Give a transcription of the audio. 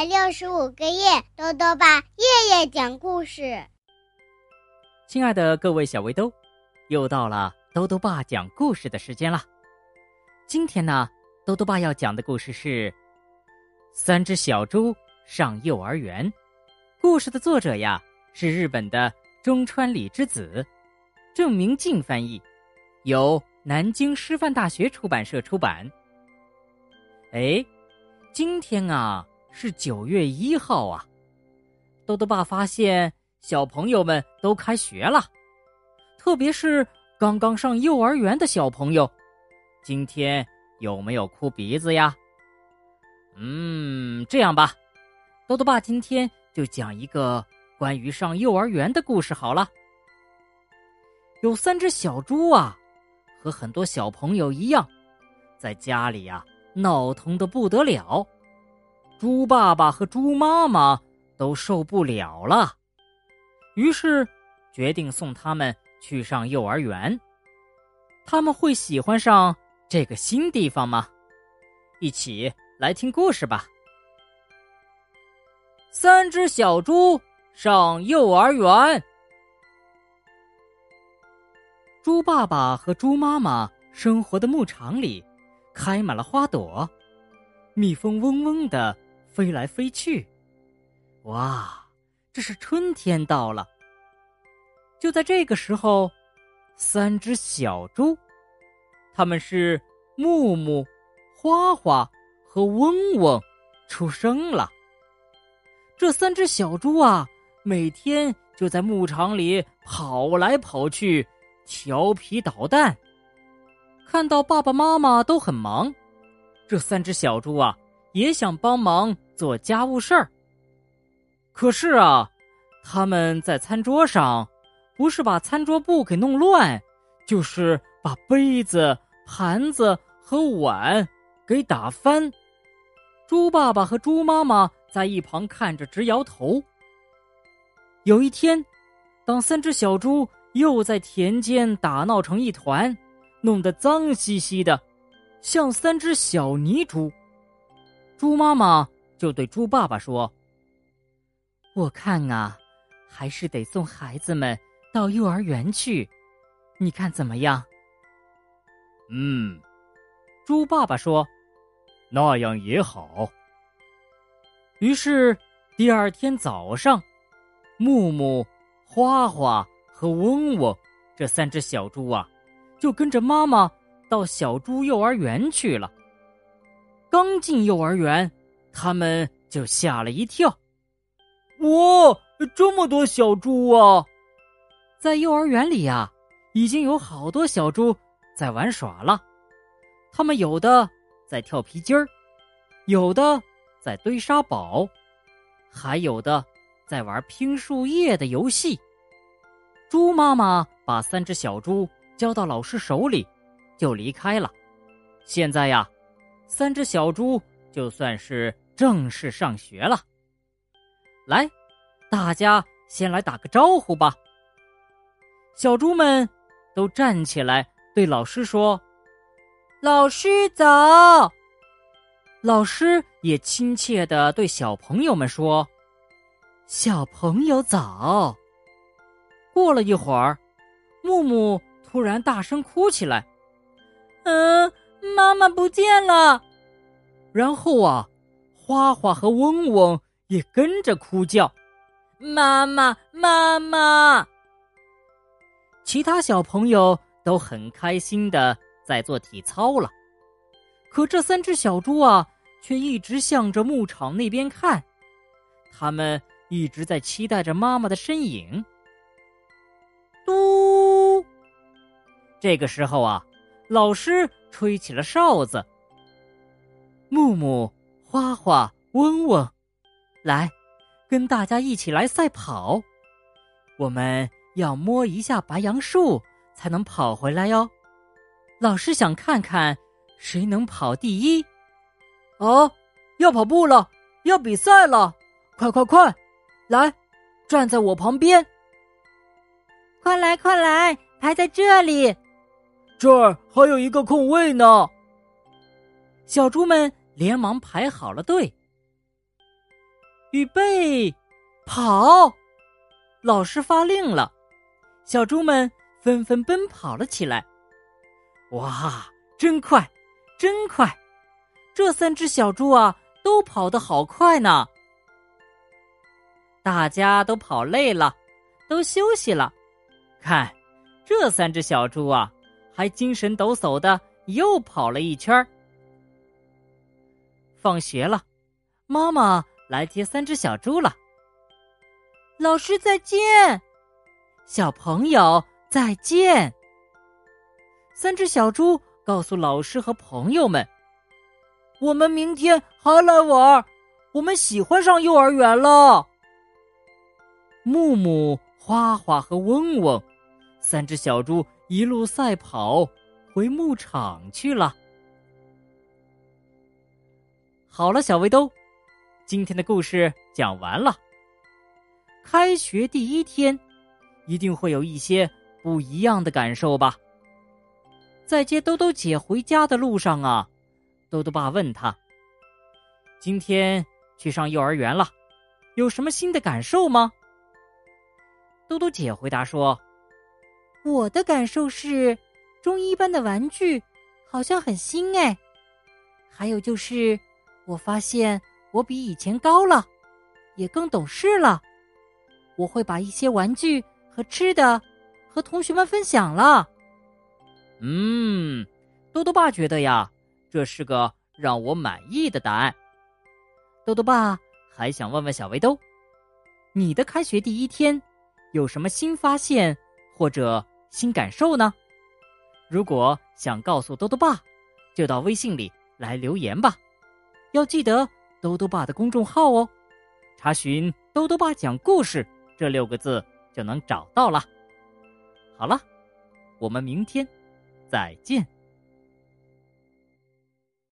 百六十五个夜，兜兜爸夜夜讲故事。亲爱的各位小围兜，又到了兜兜爸讲故事的时间了。今天呢，兜兜爸要讲的故事是《三只小猪上幼儿园》。故事的作者呀是日本的中川里之子，郑明静翻译，由南京师范大学出版社出版。哎，今天啊是九月一号啊，豆豆爸发现小朋友们都开学了，特别是刚刚上幼儿园的小朋友，今天有没有哭鼻子呀？嗯，这样吧，豆豆爸今天就讲一个关于上幼儿园的故事好了。有三只小猪啊，和很多小朋友一样，在家里呀。闹腾的不得了，猪爸爸和猪妈妈都受不了了，于是决定送他们去上幼儿园。他们会喜欢上这个新地方吗？一起来听故事吧。三只小猪上幼儿园，猪爸爸和猪妈妈生活的牧场里。开满了花朵，蜜蜂嗡嗡的飞来飞去。哇，这是春天到了。就在这个时候，三只小猪，他们是木木、花花和嗡嗡，出生了。这三只小猪啊，每天就在牧场里跑来跑去，调皮捣蛋。看到爸爸妈妈都很忙，这三只小猪啊也想帮忙做家务事儿。可是啊，他们在餐桌上，不是把餐桌布给弄乱，就是把杯子、盘子和碗给打翻。猪爸爸和猪妈妈在一旁看着直摇头。有一天，当三只小猪又在田间打闹成一团。弄得脏兮兮的，像三只小泥猪。猪妈妈就对猪爸爸说：“我看啊，还是得送孩子们到幼儿园去，你看怎么样？”嗯，猪爸爸说：“那样也好。”于是第二天早上，木木、花花和嗡嗡这三只小猪啊。就跟着妈妈到小猪幼儿园去了。刚进幼儿园，他们就吓了一跳。哇，这么多小猪啊！在幼儿园里呀，已经有好多小猪在玩耍了。他们有的在跳皮筋儿，有的在堆沙堡，还有的在玩拼树叶的游戏。猪妈妈把三只小猪。交到老师手里，就离开了。现在呀，三只小猪就算是正式上学了。来，大家先来打个招呼吧。小猪们都站起来，对老师说：“老师早。”老师也亲切的对小朋友们说：“小朋友早。”过了一会儿，木木。突然大声哭起来，嗯，妈妈不见了。然后啊，花花和嗡嗡也跟着哭叫，妈妈，妈妈。其他小朋友都很开心的在做体操了，可这三只小猪啊，却一直向着牧场那边看，他们一直在期待着妈妈的身影。嘟这个时候啊，老师吹起了哨子。木木、花花、嗡嗡，来，跟大家一起来赛跑。我们要摸一下白杨树，才能跑回来哟。老师想看看谁能跑第一。哦，要跑步了，要比赛了，快快快，来，站在我旁边。快来快来，排在这里。这儿还有一个空位呢。小猪们连忙排好了队。预备，跑！老师发令了，小猪们纷纷奔跑了起来。哇，真快，真快！这三只小猪啊，都跑得好快呢。大家都跑累了，都休息了。看，这三只小猪啊，还精神抖擞的又跑了一圈。放学了，妈妈来接三只小猪了。老师再见，小朋友再见。三只小猪告诉老师和朋友们：“我们明天还来玩，我们喜欢上幼儿园了。”木木、花花和嗡嗡，三只小猪一路赛跑回牧场去了。好了，小围兜，今天的故事讲完了。开学第一天，一定会有一些不一样的感受吧。在接兜兜姐回家的路上啊，兜兜爸问他：“今天去上幼儿园了，有什么新的感受吗？”兜兜姐回答说：“我的感受是，中医班的玩具好像很新哎，还有就是我发现我比以前高了，也更懂事了。”我会把一些玩具和吃的和同学们分享了。嗯，豆豆爸觉得呀，这是个让我满意的答案。豆豆爸还想问问小围兜，你的开学第一天有什么新发现或者新感受呢？如果想告诉豆豆爸，就到微信里来留言吧。要记得豆豆爸的公众号哦，查询“豆豆爸讲故事”。这六个字就能找到了。好了，我们明天再见。